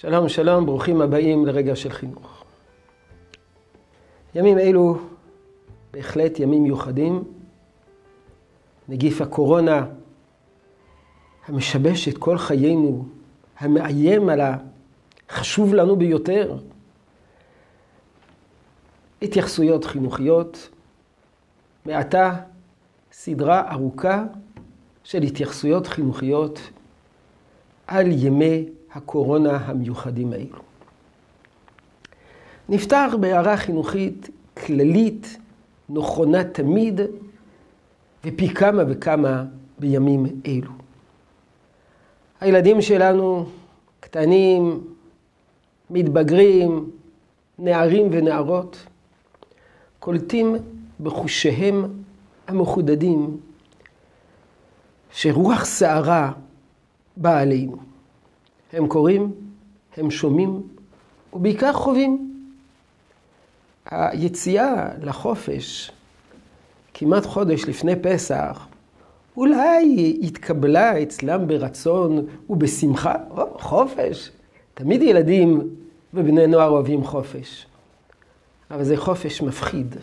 שלום, שלום, ברוכים הבאים לרגע של חינוך. ימים אלו בהחלט ימים מיוחדים. נגיף הקורונה המשבש את כל חיינו, המאיים על החשוב לנו ביותר. התייחסויות חינוכיות, מעתה סדרה ארוכה של התייחסויות חינוכיות על ימי הקורונה המיוחדים האלו. נפתח בהערה חינוכית כללית, נכונה תמיד, ופי כמה וכמה בימים אלו. הילדים שלנו קטנים, מתבגרים, נערים ונערות, קולטים בחושיהם המחודדים שרוח סערה באה עלינו. הם קוראים, הם שומעים, ובעיקר חווים. היציאה לחופש, כמעט חודש לפני פסח, אולי התקבלה אצלם ברצון ובשמחה, או, חופש. תמיד ילדים ובני נוער אוהבים חופש. אבל זה חופש מפחיד.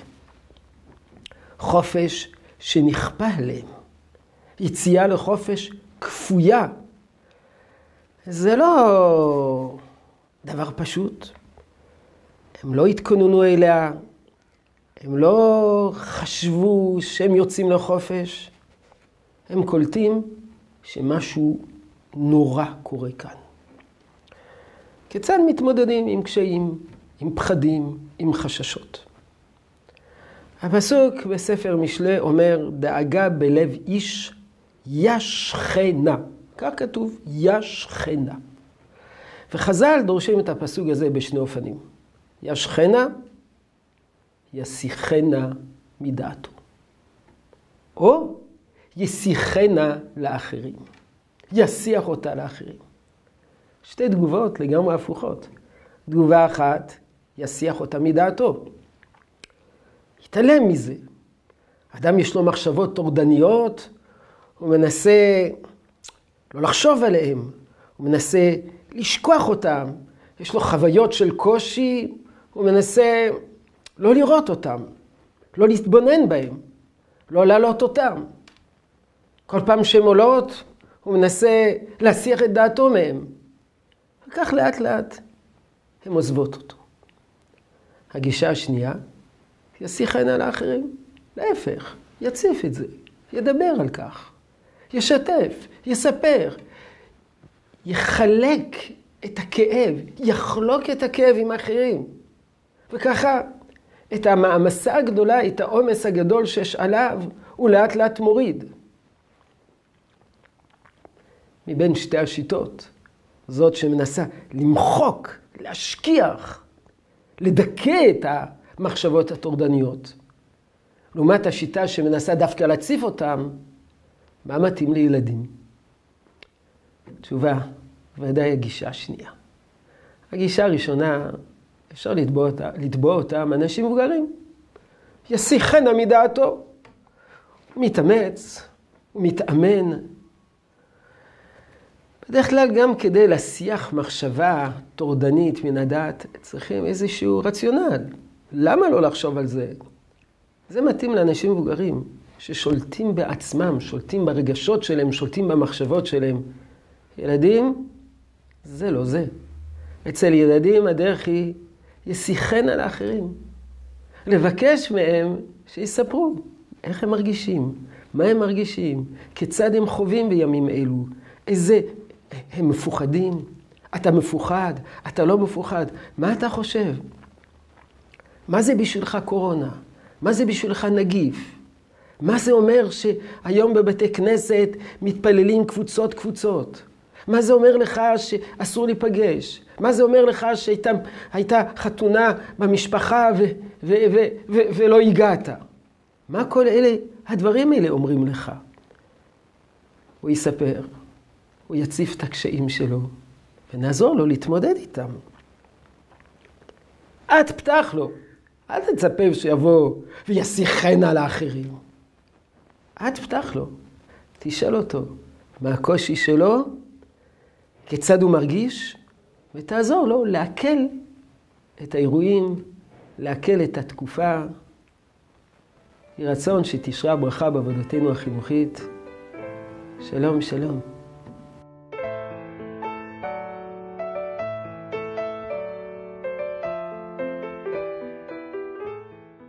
חופש שנכפה עליהם. יציאה לחופש כפויה. זה לא דבר פשוט. הם לא התכוננו אליה, הם לא חשבו שהם יוצאים לחופש. הם קולטים שמשהו נורא קורה כאן. כיצד מתמודדים עם קשיים, עם פחדים, עם חששות? הפסוק בספר משלי אומר, דאגה בלב איש ישכנה. כך כתוב, ישכנה. וחז"ל דורשים את הפסוק הזה בשני אופנים. ישכנה, יסיחנה מדעתו. או יסיחנה לאחרים. יסיח אותה לאחרים. שתי תגובות לגמרי הפוכות. תגובה אחת, יסיח אותה מדעתו. יתעלם מזה. אדם יש לו מחשבות טורדניות, הוא מנסה לא לחשוב עליהן, הוא מנסה לשכוח אותן, יש לו חוויות של קושי, הוא מנסה לא לראות אותן, לא להתבונן בהן, לא להעלות אותן. כל פעם שהן עולות, הוא מנסה להסיח את דעתו מהן. וכך לאט לאט הן עוזבות אותו. הגישה השנייה, יסיח עינה לאחרים. להפך, יציף את זה, ידבר על כך, ישתף, יספר, יחלק את הכאב, יחלוק את הכאב עם אחרים. וככה את המעמסה הגדולה, את העומס הגדול שיש עליו, הוא לאט לאט מוריד. מבין שתי השיטות, זאת שמנסה למחוק, להשכיח, לדכא את המחשבות הטורדניות. לעומת השיטה שמנסה דווקא להציף אותם, מה מתאים לילדים? תשובה, ודאי הגישה השנייה. הגישה הראשונה, אפשר לתבוע אותה, לתבוע אותם אנשים מבוגרים. יסיחנה מדעתו. הוא מתאמץ, הוא מתאמן. בדרך כלל גם כדי להסיח מחשבה טורדנית מן הדעת, צריכים איזשהו רציונל. למה לא לחשוב על זה? זה מתאים לאנשים מבוגרים ששולטים בעצמם, שולטים ברגשות שלהם, שולטים במחשבות שלהם. ילדים, זה לא זה. אצל ילדים הדרך היא ישיחן על האחרים. לבקש מהם שיספרו איך הם מרגישים, מה הם מרגישים, כיצד הם חווים בימים אלו, איזה... הם מפוחדים, אתה מפוחד, אתה לא מפוחד, מה אתה חושב? מה זה בשבילך קורונה? מה זה בשבילך נגיף? מה זה אומר שהיום בבתי כנסת מתפללים קבוצות קבוצות? מה זה אומר לך שאסור להיפגש? מה זה אומר לך שהייתה חתונה במשפחה ו, ו, ו, ו, ולא הגעת? מה כל אלה, הדברים האלה אומרים לך? הוא יספר, הוא יציף את הקשיים שלו, ונעזור לו להתמודד איתם. את פתח לו, אל תצפה שיבוא ויסיחנה על האחרים. את פתח לו, תשאל אותו מה הקושי שלו, כיצד הוא מרגיש, ותעזור לו לעכל את האירועים, לעכל את התקופה. יהי רצון שתשרה ברכה בעבודתנו החינוכית. שלום, שלום.